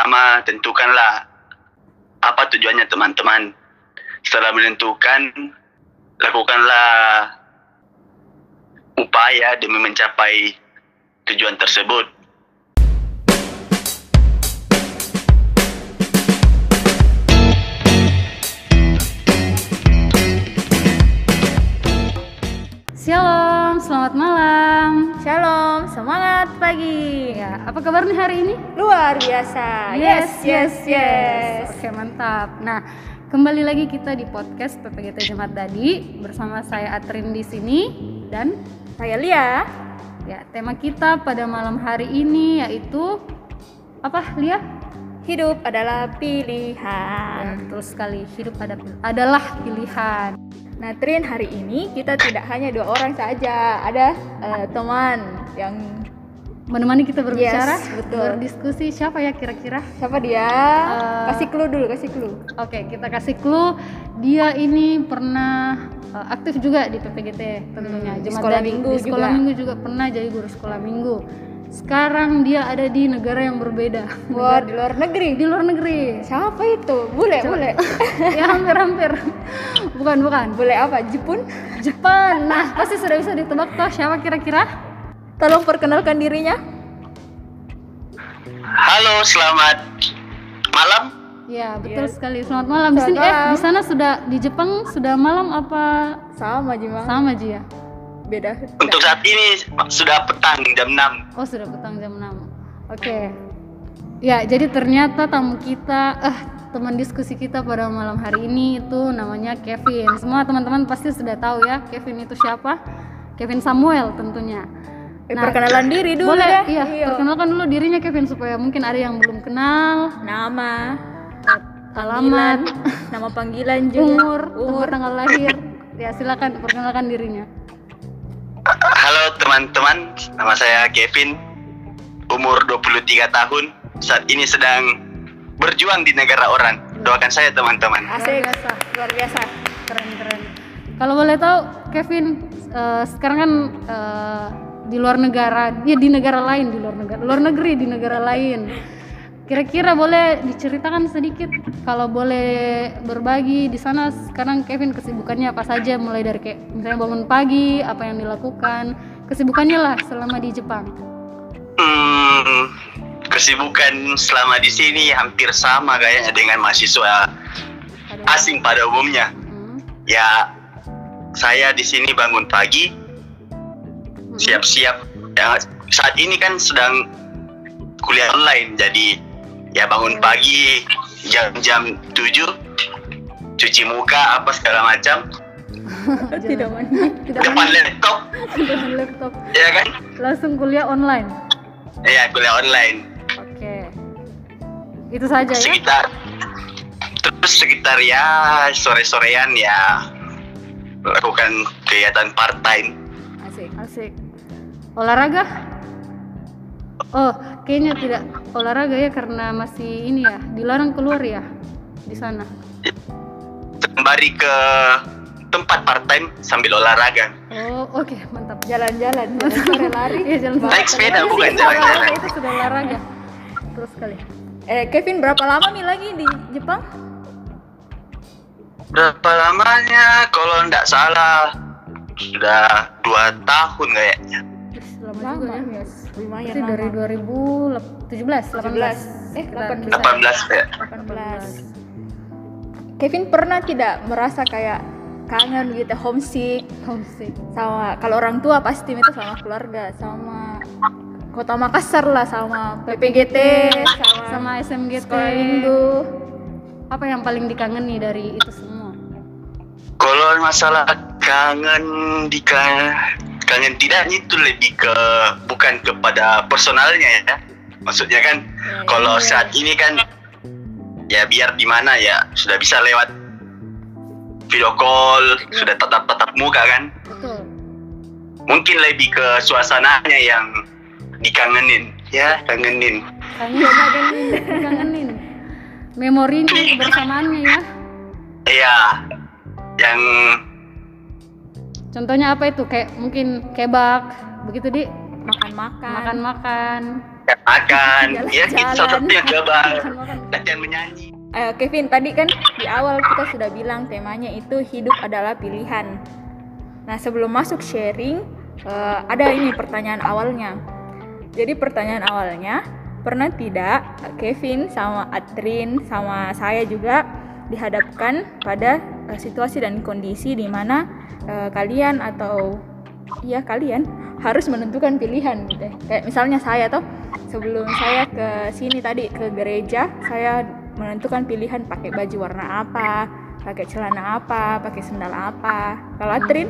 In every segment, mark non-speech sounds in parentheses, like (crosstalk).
pertama tentukanlah apa tujuannya teman-teman. Setelah menentukan, lakukanlah upaya demi mencapai tujuan tersebut. Shalom, selamat malam. Shalom, semangat pagi. Ya, apa kabar nih hari ini? Luar biasa. Yes, yes, yes. Oke, mantap. Nah, kembali lagi kita di podcast PPGT Jemaat Dadi bersama saya Atrin di sini dan Saya Lia. ya, tema kita pada malam hari ini yaitu apa, Lia? Hidup adalah Ya, pilihan. betul sekali. Hidup ada, adalah pilihan. Nah, Trin, hari ini kita tidak hanya dua orang saja. Ada eh, teman yang Menemani kita berbicara, Yes, betul. berdiskusi siapa ya kira-kira? siapa dia? Eh, kasih clue dulu, kasih clue. Oke, kita kasih clue. Dia ini pernah uh, aktif juga di PPGT tentunya. Hmm, di sekolah Dadi. minggu di sekolah juga. minggu juga pernah jadi guru sekolah minggu. Sekarang dia ada di negara yang berbeda. (laughs) Wah, di luar negeri. di luar negeri. Siapa itu? Bule, bule. (laughs) ya hampir-hampir. Bukan, bukan. bule apa? Jepun? Jepang. Nah, pasti sudah bisa ditebak toh siapa kira-kira? Tolong perkenalkan dirinya. Halo, selamat malam. Ya, betul Yes. sekali. Selamat malam. Di Selamat sini eh di sana sudah di Jepang sudah malam apa Sama, Jima. sama Ji ya? Beda. Untuk saat ini sudah petang jam 6. Oh sudah petang jam 6 Oke Ya jadi ternyata tamu kita eh teman diskusi kita pada malam hari ini itu namanya Kevin Semua teman-teman pasti sudah tahu ya Kevin itu siapa Kevin Samuel tentunya Eh, perkenalan diri dulu Boleh, deh. iya, Iya. perkenalkan dulu dirinya Kevin supaya mungkin ada yang belum kenal Nama, Alamat, nama panggilan juga. umur, umur. tanggal lahir Ya silakan perkenalkan dirinya Halo teman-teman, nama saya Kevin. Umur 23 tahun. Saat ini sedang berjuang di negara orang. Doakan saya teman-teman. Asik. Luar biasa. Luar biasa. keren keren kalau boleh tahu Kevin eh, sekarang kan eh, di luar negara dia di negara lain di luar negara luar negeri di negara lain kira-kira boleh diceritakan sedikit kalau boleh berbagi di sana sekarang Kevin kesibukannya apa saja mulai dari kayak misalnya bangun pagi apa yang dilakukan kesibukannya lah selama di Jepang Hmm, kesibukan selama di sini hampir sama kayaknya dengan mahasiswa asing pada umumnya. Hmm, Ya, saya di sini bangun pagi, hmm. siap-siap. Ya, saat ini kan sedang kuliah online, jadi ya bangun pagi jam-jam 7 cuci muka apa segala macam (laughs) Tidak mandi. tidak depan main laptop dengan laptop ya kan langsung kuliah online ya kuliah online oke itu saja ya sekitar terus sekitar ya sore-sorean ya lakukan kegiatan part time Asik. Asik. Olahraga? Oh, kayaknya tidak olahraga ya karena masih ini ya, dilarang keluar ya di sana. sembari ke tempat part time sambil olahraga Oh, oke, mantap. Jalan-jalan, jalan sore lari. Iya, jalan naik sepeda bukan jalan-jalan itu sudah olahraga. Terus sekali. Eh, Kevin berapa lama nih lagi di Jepang? berapa lamanya kalau nggak salah sudah dua tahun kayaknya Ih, Lama, juga ya. yes. Lumayan Berarti dari lama. 2017, 18. 17. Eh, Sekitar 18. 18 ya 18. Kevin pernah tidak merasa kayak kangen gitu, homesick Homesick. sama kalau orang tua pasti itu sama keluarga, sama Kota Makassar lah, sama PPGT, sama, Sama SMGT. sekolah minggu. Apa yang paling dikangeni dari itu semua? kalau masalah kangen di kangen tidaknya itu lebih ke bukan kepada personalnya ya maksudnya kan Ya, kalau saat ini kan ya biar di mana ya sudah bisa lewat video call sudah tatap tatap muka kan Betul. mungkin lebih ke suasananya yang dikangenin ya kangenin Kangen, kangenin, kangenin. Memorinya, kebersamaannya ya. Iya, yang Contohnya apa itu? Kayak mungkin kebab, begitu di Makan-makan. makan-makan. makan (laughs) Jalan-jalan. ya kita salah satunya coba Makan-makan. latihan menyanyi Eh, Kevin, tadi kan di awal kita sudah bilang temanya itu hidup adalah pilihan. Nah, sebelum masuk sharing, eh, ada ini pertanyaan awalnya. Jadi pertanyaan awalnya, pernah tidak Kevin sama Adrin sama saya juga dihadapkan pada eh, situasi dan kondisi di mana eh, kalian atau ya kalian harus menentukan pilihan gitu. ya. Kayak misalnya saya tuh sebelum saya ke sini tadi ke gereja, saya menentukan pilihan pakai baju warna apa, pakai celana apa, pakai sendal apa. Kalau Adrin,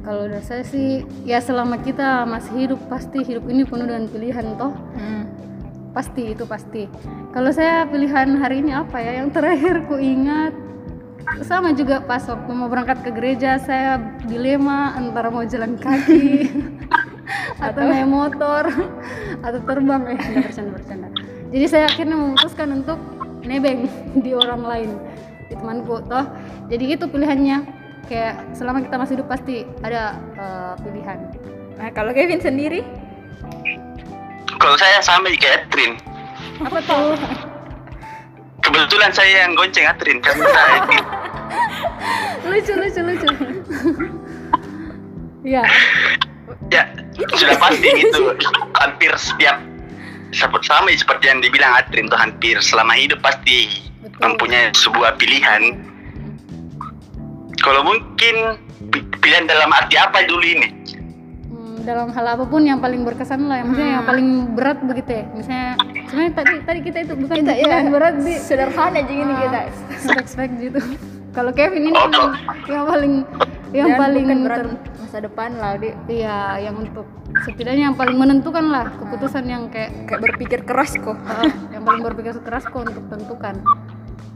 Kalau dari saya sih ya selama kita masih hidup pasti hidup ini penuh dengan pilihan toh. hmm, Pasti itu pasti. Kalau saya pilihan hari ini apa ya? Yang terakhir ku ingat sama juga pas waktu mau berangkat ke gereja saya dilema antara mau jalan kaki (laughs) atau naik motor (laughs) atau terbang eh nggak bercanda bercanda. Jadi saya akhirnya memutuskan untuk nebeng (laughs) di orang lain. Di temanku toh. Jadi itu pilihannya. Kayak selama kita masih hidup pasti ada eh, pilihan. nah kalau Kevin sendiri, kalau saya sama kayak Atrin apa tuh? kebetulan saya yang gonceng Atrin karena saya lucu lucu lucu. (laughs) ya, ya sudah pasti gitu. (laughs) Hampir setiap sama seperti yang dibilang Atrin tuh hampir selama hidup pasti Betul. mempunyai sebuah pilihan kalau mungkin pi- pilihan dalam arti apa dulu ini Hmm, dalam hal apa pun yang paling berkesan lah, maksudnya yang paling berat begitu ya. Misalnya, sebenarnya tadi tadi kita itu bukan Kita ya berat di sederhana aja gini kita. (laughs) spek-spek gitu. Kalau Kevin ini Oh, kan yang paling yang Dan paling bukan berat ter- masa depan lah, Dik. iya yang untuk setidaknya yang paling menentukan lah keputusan yang kayak Kayak berpikir keras kok. ah, yang paling berpikir keras kok untuk tentukan.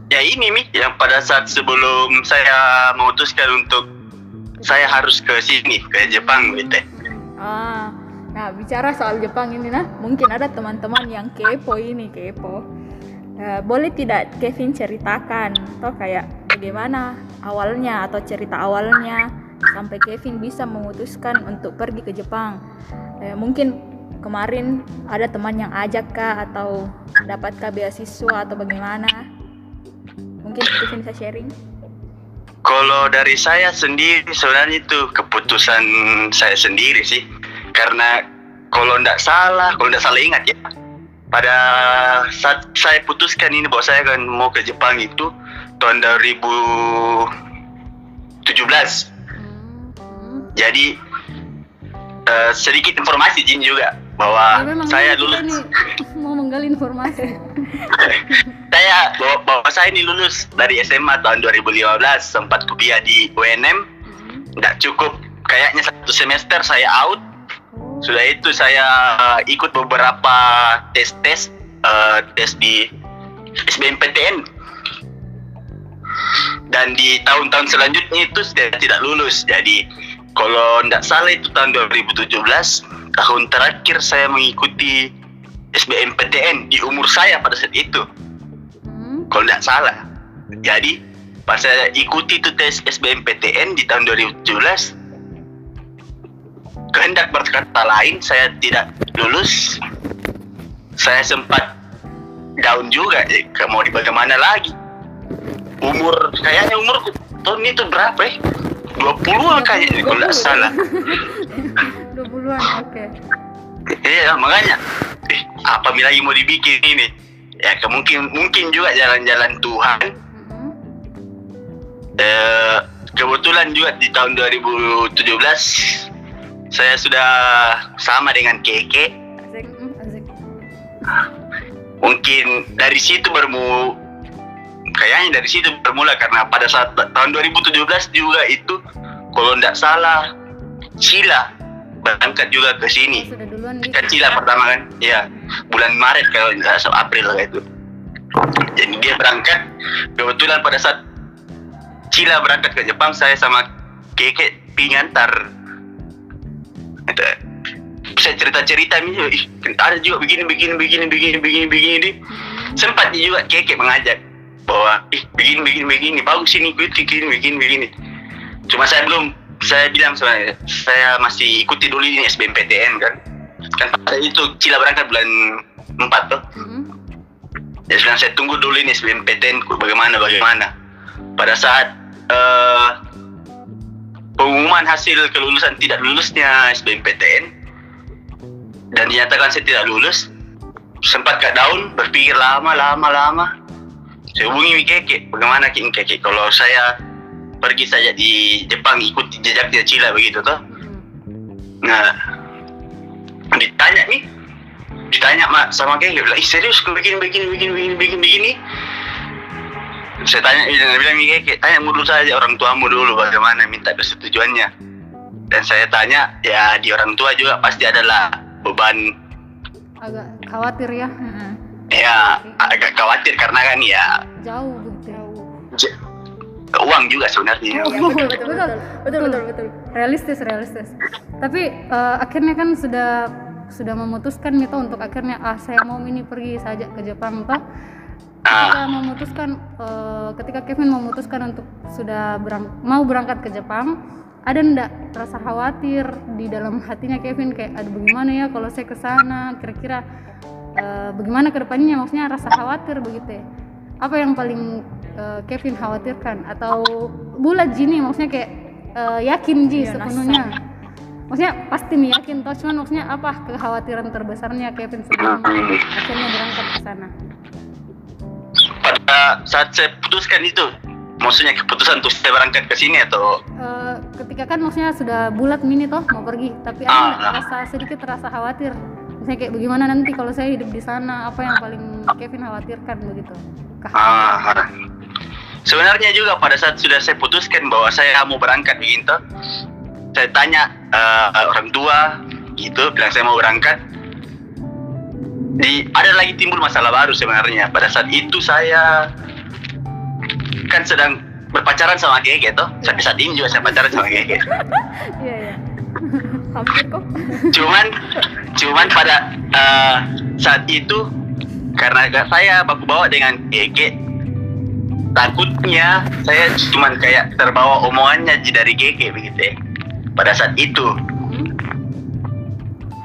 ya ini mi yang pada saat sebelum saya memutuskan untuk saya harus ke sini ke Jepang gitu Ah, nah bicara soal Jepang ini nah, mungkin ada teman-teman yang kepo ini kepo. Eh, boleh tidak Kevin ceritakan atau kayak bagaimana awalnya atau cerita awalnya sampai Kevin bisa memutuskan untuk pergi ke Jepang? Eh, mungkin kemarin ada teman yang ajak kah atau dapatkah beasiswa atau bagaimana? Mungkin Kevin bisa sharing. Kalau dari saya sendiri sebenarnya itu keputusan saya sendiri sih. Karena kalau tidak salah, kalau tidak salah ingat ya, pada saat saya putuskan ini bahwa saya akan mau ke Jepang itu tahun 2017. Hmm, hmm. Jadi eh, sedikit informasi Jin juga Ya, bahwa memang saya lulus nih (laughs) mau menggali informasi. (laughs) saya bahwa, bahwa saya ini lulus dari SMA tahun 2015 sempat kuliah di UNM Hmm. nggak cukup kayaknya satu semester saya out Oh. sudah itu saya uh, ikut beberapa tes tes uh, tes di SBMPTN dan di tahun-tahun selanjutnya itu saya tidak lulus jadi kalau tidak salah itu tahun 2017 tahun terakhir saya mengikuti SBMPTN di umur saya pada saat itu Hmm. kalau tidak salah. Jadi pas saya ikuti itu tes SBMPTN di tahun 2017, kehendak berkata lain saya tidak lulus. Saya sempat down juga, ya, ke- mau di bagaimana lagi. Umur kayaknya umur tahun itu berapa ya? 20-an kayaknya kalau tidak salah. 20-an, oke. Iya makanya eh, apa lagi mau dibikin ini ya mungkin mungkin juga jalan-jalan Tuhan Hmm. Eh, kebetulan juga di tahun 2017 saya sudah sama dengan Keke. Hmm, asik. Mungkin dari situ bermu kayaknya dari situ bermula karena pada saat tahun 2017 juga itu kalau tidak salah Cila berangkat juga ke sini. Sudah duluan gitu. Kan Cila pertama kan, ya bulan Maret kalau tidak salah April lah itu. Jadi dia berangkat. Kebetulan pada saat Cila berangkat ke Jepang saya sama Keke pingantar. Saya cerita-cerita ini ih, ada juga begini begini begini begini begini begini sempat juga Keke mengajak bahwa ih begini begini begini bagus ini ikuti begini begini begini. Cuma saya belum saya bilang sebenarnya saya masih ikuti dulu ini SBMPTN kan. Kan pada itu Cila berangkat bulan 4 tuh. Mm-mm. ya sedang saya tunggu dulu ini SBMPTN bagaimana bagaimana. Pada saat eh, pengumuman hasil kelulusan tidak lulusnya SBMPTN dan dinyatakan saya tidak lulus sempat gak daun berpikir lama lama lama saya hubungi Mikeke bagaimana King Keke kalau saya pergi saja di Jepang ikuti jejaknya Cila begitu toh Mm. Nah, ditanya nih, ditanya mak sama kayak bilang, ih serius kau begini begini begini begini begini begini. Saya tanya, dia bilang kayak tanya dulu saja orang tuamu dulu bagaimana minta persetujuannya. Dan saya tanya, ya di orang tua juga pasti adalah beban, agak khawatir ya. Ya agak khawatir karena kan ya jauh begitu j- uang juga sebenarnya. Ya, (laughs) betul, betul, betul, betul, betul, betul, betul. realistis realistis. Tapi eh, akhirnya kan sudah sudah memutuskan itu untuk akhirnya ah saya mau ini pergi saja ke Jepang. Toh ketika memutuskan eh, ketika Kevin memutuskan untuk sudah berang- mau berangkat ke Jepang ada ndak rasa khawatir di dalam hatinya Kevin? Kayak aduh bagaimana ya kalau saya ke sana? Kira-kira eh, bagaimana ke depannya? Maksudnya rasa khawatir begitu ya? Apa yang paling eh, Kevin khawatirkan? Atau bulat Jini maksudnya kayak eh, yakin Ji Iya, sepenuhnya? maksudnya pasti nih yakin toh cuman maksudnya apa kekhawatiran terbesarnya Kevin sebelum akhirnya berangkat ke sana? Pada saat saya putuskan itu, maksudnya keputusan untuk saya berangkat ke sini atau? Eh, ketika kan maksudnya sudah bulat mini toh mau pergi tapi ada Ah, nggak ah. rasa sedikit rasa khawatir misalnya kayak bagaimana nanti kalau saya hidup di sana apa yang paling Kevin khawatirkan begitu Ah, ah. sebenarnya juga pada saat sudah saya putuskan bahwa saya mau berangkat begitu, saya tanya eh, orang tua gitu, bilang saya mau berangkat. Di ada lagi timbul masalah baru sebenarnya. Pada saat itu saya kan sedang berpacaran sama Gege toh. Sampai saat ini juga saya pacaran sama Gege. (laughs) iya iya (laughs) Hampir kok. cuman cuman pada eh, saat itu karena gak saya baku bawa dengan Gege takutnya saya cuman kayak terbawa omongannya dari Gege begitu ya pada saat itu.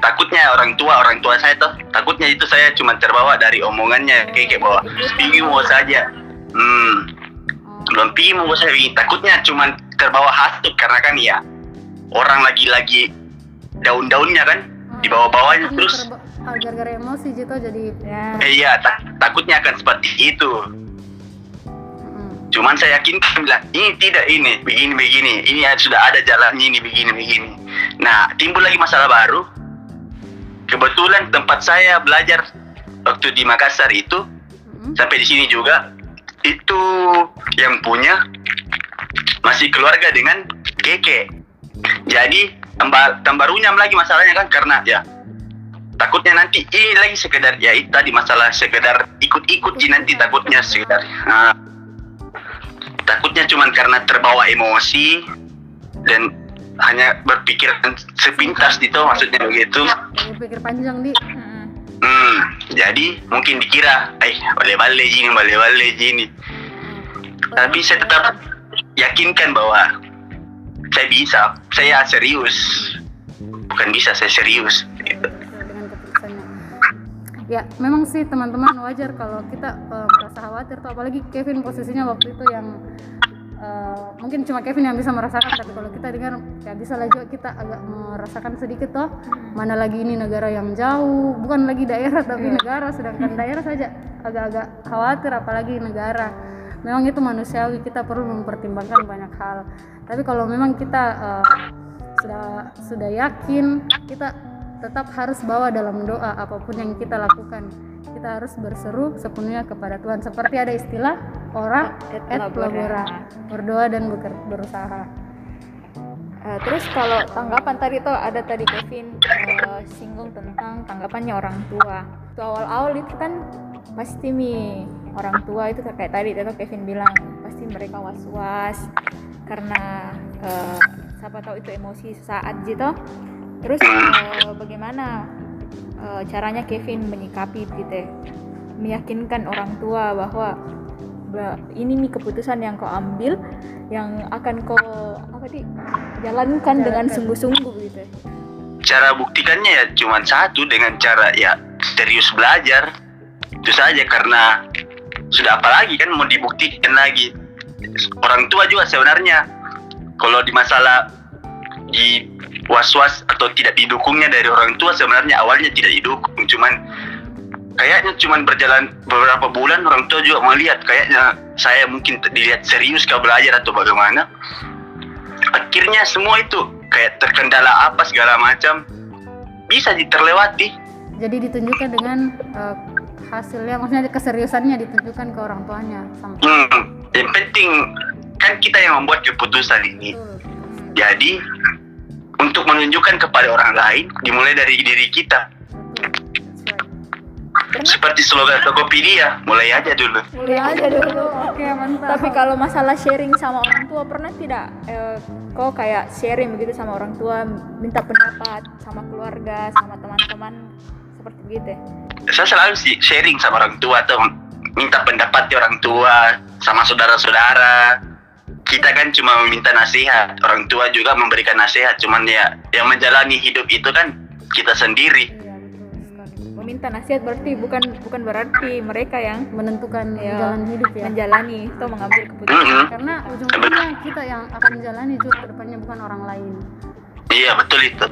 Takutnya orang tua orang tua saya tuh takutnya itu saya cuma terbawa dari omongannya Gege bahwa pergi mau saja. Hmm belum pergi mau saya begini takutnya cuma terbawa hasut karena kan ya orang lagi-lagi daun-daunnya kan di bawah-bawahnya terus gara-gara emosi gitu jadi Ya. Eh, iya, tak- takutnya akan seperti itu. mm, Cuman saya yakin bilang ini tidak ini, begini begini, ini sudah ada jalannya ini begini begini. Nah, timbul lagi masalah baru. Kebetulan tempat saya belajar waktu di Makassar itu mm, sampai di sini juga itu yang punya masih keluarga dengan keke. Jadi tambah tambah runyam lagi masalahnya kan karena ya. Takutnya nanti ini lagi sekedar ya itu tadi masalah sekedar ikut-ikut sih nanti takutnya sekedar Nah, takutnya cuman karena terbawa emosi dan hanya berpikir sepintas gitu maksudnya begitu. Lagi pikir panjang di hmm, jadi mungkin dikira eh bale-bale gini bale-bale gini tapi saya tetap yakinkan bahwa saya bisa. Saya serius. Bukan bisa saya serius. Gitu. Sesuai dengan keputusannya. Ya, memang sih teman-teman wajar kalau kita eh, merasa khawatir tuh. Apalagi Kevin posisinya waktu itu yang eh, mungkin cuma Kevin yang bisa merasakan tapi kalau kita dengar ya bisa lah juga kita agak merasakan sedikit toh. Mana lagi ini negara yang jauh bukan lagi daerah tapi negara sedangkan daerah saja agak-agak khawatir apalagi negara memang itu manusiawi kita perlu mempertimbangkan banyak hal. Tapi kalau memang kita eh, sudah sudah yakin kita tetap harus bawa dalam doa apa pun yang kita lakukan. Kita harus berseru sepenuhnya kepada Tuhan. Seperti ada istilah ora Et et labora. berdoa dan berusaha. Eh, terus kalau tanggapan tadi tuh ada tadi Kevin eh, singgung tentang tanggapannya orang tua. Itu awal-awal itu kan pasti mi orang tua itu kayak tadi itu Kevin bilang pasti mereka was-was karena eh, siapa tahu itu emosi saat gitu. Terus eh, bagaimana eh, caranya Kevin menyikapi gitu ya? meyakinkan orang tua bahwa "Ba- ini nih keputusan yang kau ambil yang akan kau apa di jalankan dengan Jalankan. sungguh-sungguh gitu cara buktikannya ya cuma satu dengan cara ya serius belajar itu saja karena sudah apalagi kan mau dibuktikan lagi? Orang tua juga sebenarnya. Kalau di masalah di was-was atau tidak didukungnya dari orang tua sebenarnya awalnya tidak didukung. Cuman kayaknya cuman berjalan beberapa bulan orang tua juga melihat. Kayaknya saya mungkin dilihat serius kau belajar atau bagaimana. Akhirnya semua itu kayak terkendala apa segala macam bisa diterlewati. Jadi ditunjukkan dengan eh, hasilnya maksudnya keseriusannya ditunjukkan ke orang tuanya sampai hmm, yang penting kan kita yang membuat keputusan ini. Betul. Jadi untuk menunjukkan kepada orang lain dimulai dari diri kita. Betul. Seperti slogan Tokopedia mulai aja dulu. Mulai aja dulu. oke mantap. Tapi kalau masalah sharing sama orang tua pernah tidak eh, kau kayak sharing begitu sama orang tua, minta pendapat sama keluarga, sama teman-teman seperti begitu ya? saya selalu sih sharing sama orang tua atau minta pendapat di orang tua sama saudara-saudara. Kita kan cuma meminta nasihat orang tua juga memberikan nasihat cuman ya yang menjalani hidup itu kan kita sendiri. Iya betul sekali. Meminta nasihat berarti bukan bukan berarti mereka yang menentukan Ya, jalan hidup ya. menjalani atau mengambil keputusan. Mm-mm. karena ujung-ujungnya kita yang akan menjalani juga ke depannya bukan orang lain. Iya betul itu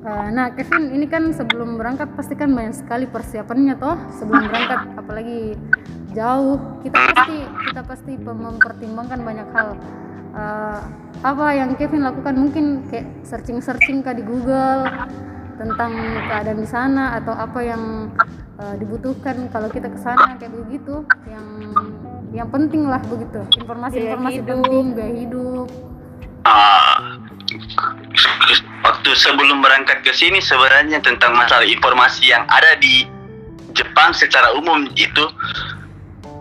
nah Kevin ini kan sebelum berangkat pasti kan banyak sekali persiapannya toh sebelum berangkat apalagi jauh. Kita pasti kita pasti mempertimbangkan banyak hal. Eh, apa yang Kevin lakukan? Mungkin kayak searching-searching kah di Google tentang keadaan di sana atau apa yang eh, dibutuhkan kalau kita ke sana kayak begitu. Yang yang penting lah begitu. Informasi-informasi Gaya hidup. penting gaya hidup Waktu sebelum berangkat ke sini sebenarnya tentang masalah informasi yang ada di Jepang secara umum itu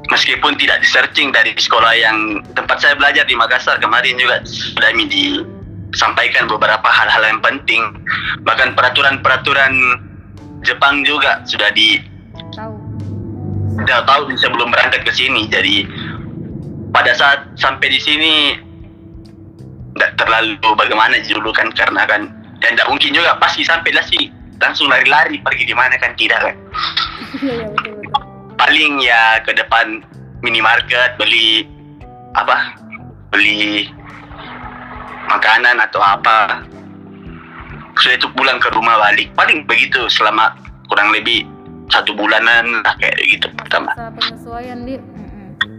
meskipun tidak di searching dari sekolah yang tempat saya belajar di Makassar kemarin juga sudah disampaikan beberapa hal-hal yang penting. Bahkan peraturan-peraturan Jepang juga sudah di tahu. sudah tahu sebelum berangkat ke sini. Jadi pada saat sampai di sini nggak terlalu bagaimana dulu kan karena kan dan tidak mungkin juga pasti sampai lah sih langsung lari-lari pergi di mana kan tidak kan? Iya iya paling ya ke depan minimarket beli apa? Beli makanan atau apa. Sudah itu pulang ke rumah balik. Paling begitu selama kurang lebih satu bulanan lah kayak gitu pertama. Penyesuaian di.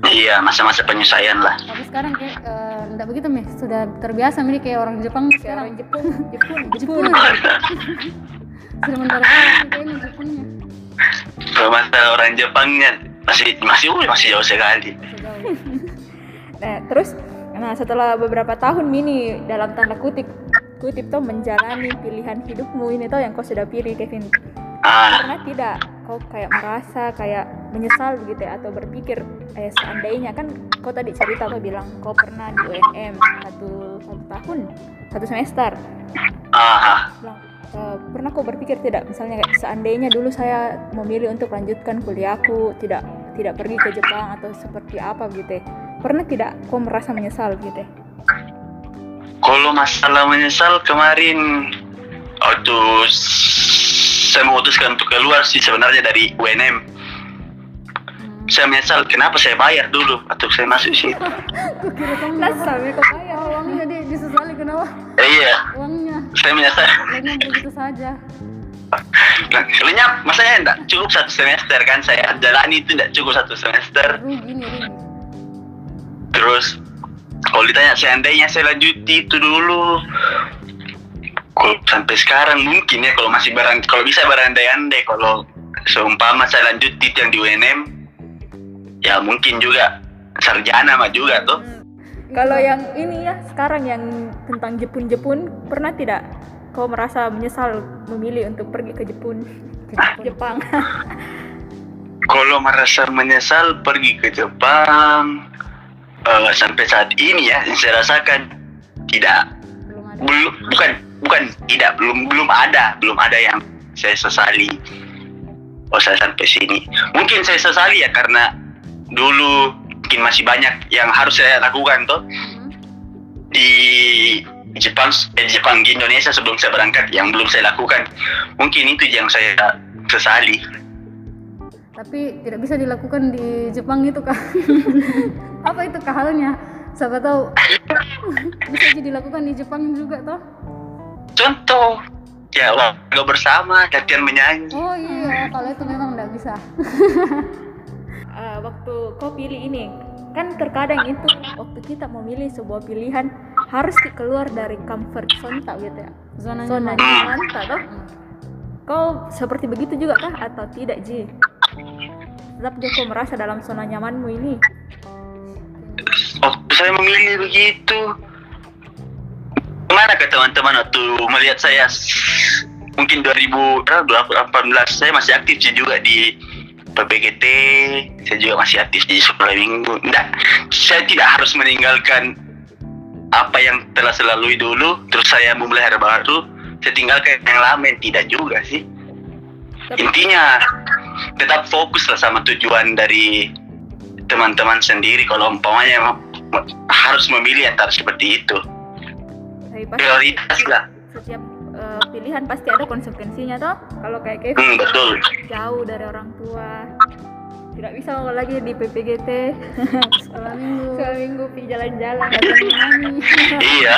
Iya masa-masa penyesuaian lah. Tapi sekarang kayak eh, enggak begitu nih sudah terbiasa nih kayak orang Jepang Kayak sekarang orang Jepun, Jepun, Jepun. Jepun. (laughs) sudah mendarat kayaknya Jepunnya. Kalau masalah orang Jepangnya masih masih uh, masih jauh sekali. (laughs) Nah, terus nah setelah beberapa tahun Mini dalam tanda kutip kutip tuh menjalani pilihan hidupmu ini tuh yang kau sudah pilih Kevin. Ah, Pernah tidak kau kayak merasa kayak menyesal begitu ya atau berpikir eh seandainya kan kau tadi cerita kau bilang kau pernah di UNM satu satu tahun satu semester. Ah, bilang "Eh, pernah kau berpikir tidak? Misalnya kayak seandainya dulu saya memilih untuk lanjutkan kuliahku tidak tidak pergi ke Jepang atau seperti apa gitu ya. Pernah tidak kau merasa menyesal gitu ya? Kalau masalah menyesal kemarin waktu s- saya memutuskan untuk keluar sih sebenarnya dari UNM. Saya menyesal kenapa saya bayar dulu? Atau saya masuk sih. sampai kau bayar. uangnya dia disesali kenapa? Eh, iya, uangnya. Saya menyesal. lenyap begitu saja. Nah, lenyap, masanya enggak cukup satu semester kan saya? Jalani itu enggak cukup satu semester. rugi nih rugi. Terus kalau ditanya seandainya saya lanjuti itu dulu kalau sampai sekarang mungkin ya kalau masih barang kalau bisa berandai-andai kalau seumpama saya lanjuti yang di UNM ya mungkin juga sarjana mah juga tuh Kalau yang ini ya sekarang yang tentang Jepun-Jepun pernah tidak kau merasa menyesal memilih untuk pergi ke Jepun, Ke Jepun. Jepang? (laughs) kalau merasa menyesal pergi ke Jepang eh, sampai saat ini ya yang saya rasakan tidak belum ada belum bukan bukan tidak belum belum ada belum ada yang saya sesali. Oh saya sampai sini. Mungkin saya sesali ya karena dulu mungkin masih banyak yang harus saya lakukan tuh Hmm. di Jepang eh, Jepang di Indonesia sebelum saya berangkat yang belum saya lakukan. Mungkin itu yang saya sesali. Tapi tidak bisa dilakukan di Jepang itu kak. (laughs) Apa itu kak halnya? Siapa tahu (laughs) bisa jadi dilakukan di Jepang juga toh contoh. Ya olahraga bersama latihan menyanyi. Oh iya kalau itu memang tidak bisa. (laughs) Eh, waktu kau pilih ini kan terkadang itu waktu kita memilih sebuah pilihan harus keluar dari comfort zone tak gitu ya? Zona zona nyaman tak toh? Kau seperti begitu juga kah? Atau tidak Ji? Tetap kau merasa dalam zona nyamanmu ini? Oh saya memilih begitu ke mana ke teman-teman waktu melihat saya? Mungkin 2018 saya masih aktif sih juga di PPGT saya juga masih aktif di sekolah minggu. Enggak saya tidak harus meninggalkan apa yang telah saya lalui dulu terus saya memulai hari baru. Saya tinggalkan yang lama tidak juga sih. Intinya tetap fokus lah sama tujuan dari teman-teman sendiri. Kalau umpamanya harus memilih antara seperti itu tapi pasti prioritas lah. setiap eh, pilihan pasti ada konsekuensinya toh? Kalau kayak Kevin hmm, betul. jauh dari orang tua. Tidak bisa lagi di PPGT (laughs) sekolah minggu. Seminggu pergi jalan-jalan. Latihan menyanyi (laughs) iya.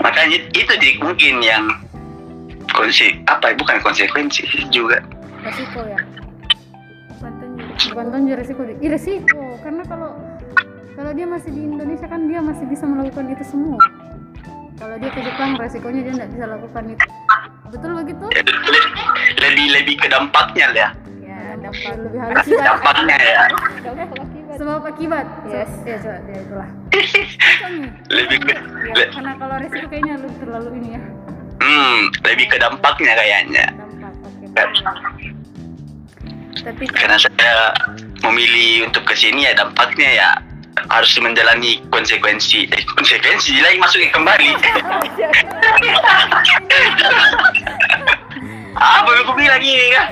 Makanya itu jadi mungkin yang konse apa bukan konsekuensi juga. Resiko ya? Bukan tonjol resiko deh Ih, resiko. Karena kalau kalau dia masih di Indonesia kan dia masih bisa melakukan itu semua kalau dia ke Jepang resikonya dia tidak bisa lakukan itu. Betul begitu? Ya, le- lebih lebih ke dampaknya lah ya. Dampak dampak lebih halus. dampaknya. Ya. Sebab akibat. Yes. ya coba ya itulah. (laughs) Lebih ke ya, le- karena kalau resiko kayaknya lu terlalu ini ya. Hmm lebih ke dampaknya kayaknya. Dampak oke. Tapi karena saya memilih untuk ke sini ya dampaknya ya harus menjalani konsekuensi. Eh, konsekuensi lagi masukin kembali. (laughs) Apa yang aku bilang ini kan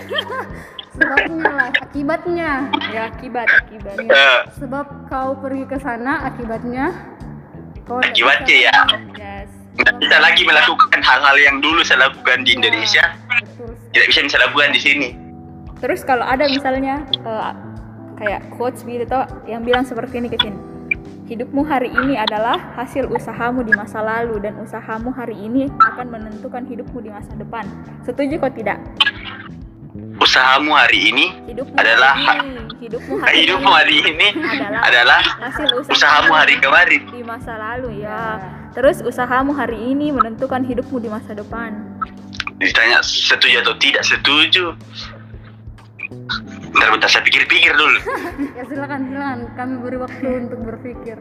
sebabnya lah akibatnya. Ya akibat akibat Eh, sebab kau pergi ke sana akibatnya kau tidak akibatnya ya. yes. Nggak bisa lagi melakukan hal-hal yang dulu saya lakukan di Indonesia. Betul tidak bisa bisa lakukan di sini. Terus kalau ada misalnya eh, kayak quotes gitu toh yang bilang seperti ini Kevin. Hidupmu hari ini adalah hasil usahamu di masa lalu dan usahamu hari ini akan menentukan hidupmu di masa depan. Setuju kok tidak? Usahamu hari ini hidupmu Adalah hari ini hidupmu hari (laughs) hidupmu ini hari ini adalah adalah hasil usahamu hari kemarin. di masa lalu ya. Terus usahamu hari ini menentukan hidupmu di masa depan. Ditanya setuju atau tidak? Setuju Bentar, bentar, saya pikir-pikir dulu. (laughs) Ya silakan silakan. Kami beri waktu untuk berpikir.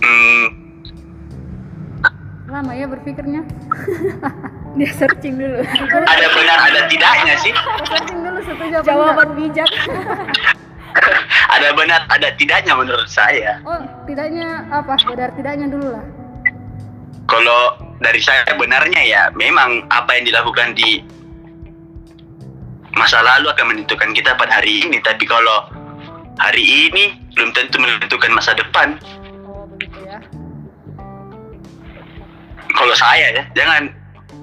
Hmm, lama ya berpikirnya? (laughs) Dia searching dulu. Ada benar ada tidaknya sih. Searching dulu setuju jawaban bijak. (laughs) Ada benar ada tidaknya menurut saya. Oh tidaknya apa? Benar tidaknya dulu lah. Kalau dari saya benarnya ya memang apa yang dilakukan di masa lalu akan menentukan kita pada hari ini. Tapi kalau hari ini belum tentu menentukan masa depan. Begitu ya kalau saya ya jangan.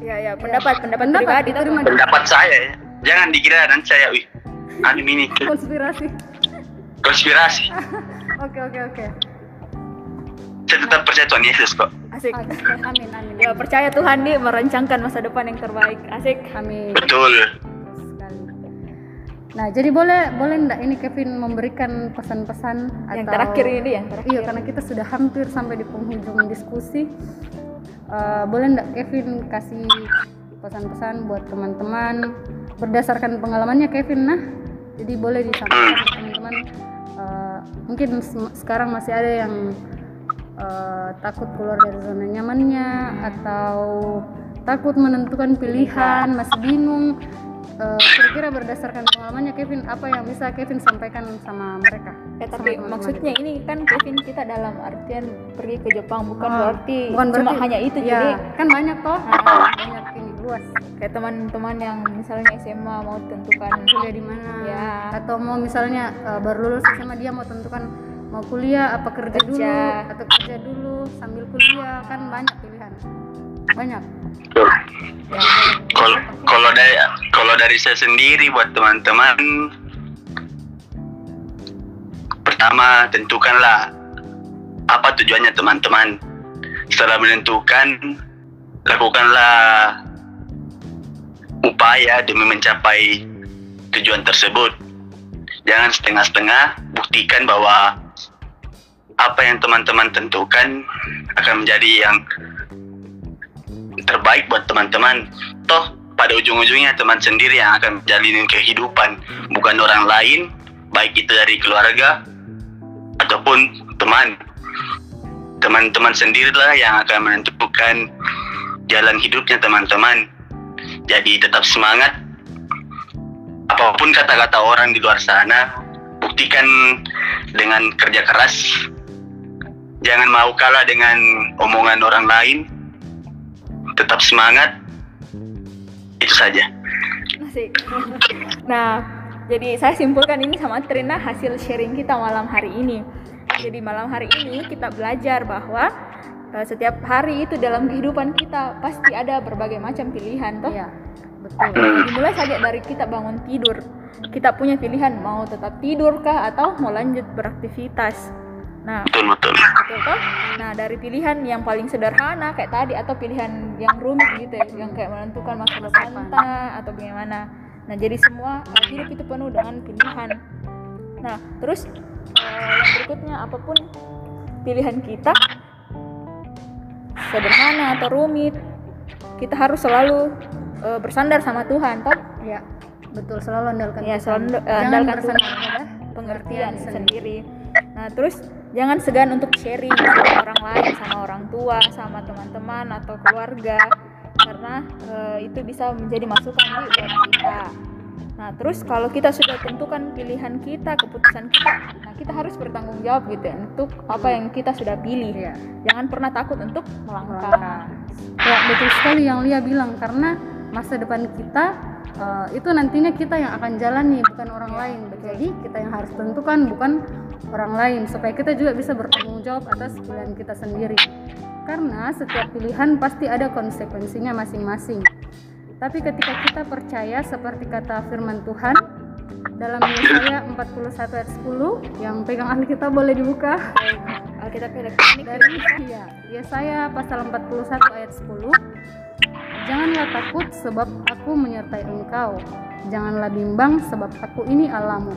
Ya ya pendapat pendapat, Pendapat, pribadi diterima. pendapat. saya ya. Jangan dikira nanti saya wih anu ini. (laughs) Konspirasi. Konspirasi. (laughs) Oke oke oke. Saya tetap percaya Tuhan Yesus kok. Asik. (laughs) Amin amin. Ya percaya Tuhan nih merancangkan masa depan yang terbaik. Asik. Amin. Betul. Nah, jadi boleh boleh enggak ini Kevin memberikan pesan-pesan yang atau terakhir ini yang terakhir Iya, karena kita sudah hampir sampai di penghujung diskusi. Eh, boleh enggak Kevin kasih pesan-pesan buat teman-teman berdasarkan pengalamannya Kevin nah. Jadi boleh disampaikan teman-teman eh, mungkin se- sekarang masih ada yang eh, takut keluar dari zona nyamannya atau takut menentukan pilihan, masih bingung. Eh, kira-kira berdasarkan pengalamannya Kevin apa yang bisa Kevin sampaikan sama mereka? Eh, Sama tapi teman-teman maksudnya kita? ini kan Kevin kita dalam artian pergi ke Jepang bukan Oh, berarti bukan cuma berarti- hanya itu ya, jadi kan banyak toh Ah. banyak ini luas kayak teman-teman yang misalnya SMA mau tentukan kuliah di mana Ya. atau mau misalnya eh, baru lulus SMA dia mau tentukan mau kuliah apa kerja, Kerja. dulu atau kerja dulu sambil kuliah kan banyak pilihan banyak ya, Kalau kalau dari kalau dari saya sendiri buat teman-teman pertama tentukanlah apa tujuannya teman-teman. Setelah menentukan lakukanlah upaya demi mencapai tujuan tersebut. Jangan setengah-setengah, buktikan bahwa apa yang teman-teman tentukan akan menjadi yang terbaik buat teman-teman. Toh pada ujung-ujungnya teman sendiri yang akan menjalin kehidupan, bukan orang lain, baik itu dari keluarga ataupun teman. Teman-teman sendirilah yang akan menentukan jalan hidupnya teman-teman. Jadi tetap semangat. Apa pun kata-kata orang di luar sana, buktikan dengan kerja keras. Jangan mau kalah dengan omongan orang lain. Tetap semangat. Itu saja. Asik. Nah, jadi saya simpulkan ini sama Trina hasil sharing kita malam hari ini. Jadi malam hari ini kita belajar bahwa eh, setiap hari itu dalam kehidupan kita pasti ada berbagai macam pilihan toh. iya betul Dimulai saja dari kita bangun tidur. Kita punya pilihan mau tetap tidur kah atau mau lanjut beraktivitas. Nah, Betul betul. betul toh? Nah, dari pilihan yang paling sederhana kayak tadi atau pilihan yang rumit gitu ya, yang kayak menentukan masa depan atau bagaimana. Nah, jadi semua uh, hidup itu penuh dengan pilihan. Nah, terus uh, yang berikutnya apa pun pilihan kita sederhana atau rumit, kita harus selalu uh, bersandar sama Tuhan, toh? ya betul selalu andalkan Ya, Tuhan. selalu uh, Jangan andalkan bersandar Tuhan. pada pengertian sendiri. sendiri. Nah, terus jangan segan untuk sharing sama orang lain, sama orang tua, sama teman-teman atau keluarga, karena eh, itu bisa menjadi masukan di buat kita. Nah, terus kalau kita sudah tentukan pilihan kita, keputusan kita, nah kita harus bertanggung jawab gitu ya untuk apa yang kita sudah pilih. Iya. Jangan pernah takut untuk melangkah. Ya betul sekali yang Lia bilang karena masa depan kita eh, itu nantinya kita yang akan jalani bukan orang lain. Jadi kita yang harus tentukan bukan orang lain supaya kita juga bisa bertanggung jawab atas pilihan kita sendiri. Karena setiap pilihan pasti ada konsekuensinya masing-masing. Tapi ketika kita percaya seperti kata firman Tuhan dalam Yesaya 41 ayat 10 yang pegang ahli kita boleh dibuka Alkitab elektronik dari ya, Yesaya pasal 41 ayat 10 Janganlah takut sebab aku menyertai engkau Janganlah bimbang sebab aku ini Allahmu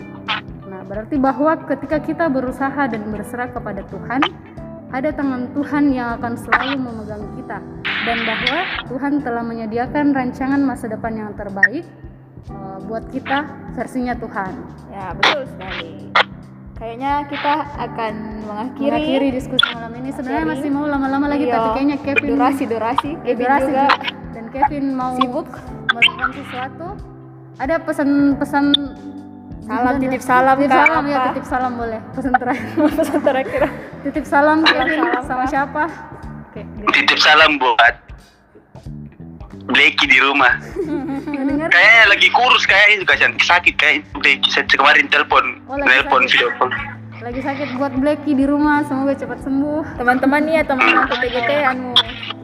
berarti bahwa ketika kita berusaha dan berserah kepada Tuhan Ada tangan Tuhan yang akan selalu memegang kita Dan bahwa Tuhan telah menyediakan rancangan masa depan yang terbaik eh, Buat kita versinya Tuhan Ya, betul sekali. Kayaknya kita akan mengakhiri, Mengakhiri diskusi malam ini sebenarnya Akhiri. masih mau lama-lama lagi Iya. Tapi kayaknya Kevin durasi durasi Ya, Kevin durasi juga juga. dan Kevin mau sibuk melakukan sesuatu ada pesan-pesan Salam, titip salam, titip salam ya titip salam boleh. Pesan terakhir. (laughs) Pesan terakhir. Titip salam Kevin. salam, sama siapa? Oke. Titip salam buat Blacky di rumah. (laughs) Kayaknya lagi kurus kayaknya juga cantik sakit. Kayak Blacky saya kemarin telepon, Oh, telepon video call. lagi sakit buat Blacky di rumah. Semoga cepat sembuh. Teman-teman nih ya teman-teman PPGT anu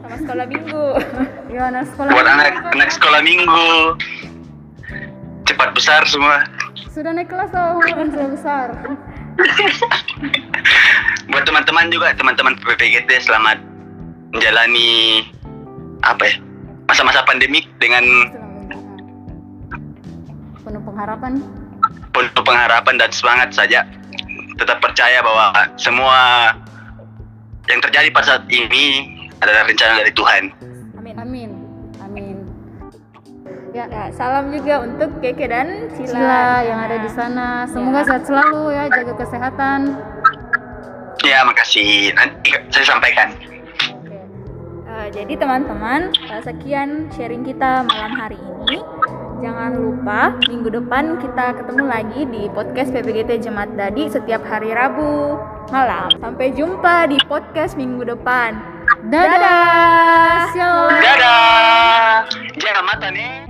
sama sekolah minggu. (laughs) Gimana sekolah Buat minggu? anak anak sekolah minggu. Cepat besar semua. Sudah naik kelas atau kan sudah besar (laughs) Buat teman-teman juga teman-teman PPGT selamat menjalani apa ya masa-masa pandemik dengan penuh pengharapan penuh pengharapan dan semangat saja. Tetap percaya bahwa semua yang terjadi pada saat ini adalah rencana dari Tuhan. Ya ya salam juga untuk Keke dan Cila, Cila yang ada di sana. Semoga sehat selalu ya jaga kesehatan. Ya, makasih. Nanti saya sampaikan. Oke. Eh, jadi teman-teman eh, sekian sharing kita malam hari ini. Jangan lupa minggu depan kita ketemu lagi di podcast PPGT Jemaat Dadi setiap hari Rabu malam. Sampai jumpa di podcast minggu depan Dadah. Shalom. Dadah. Jangan mata nih.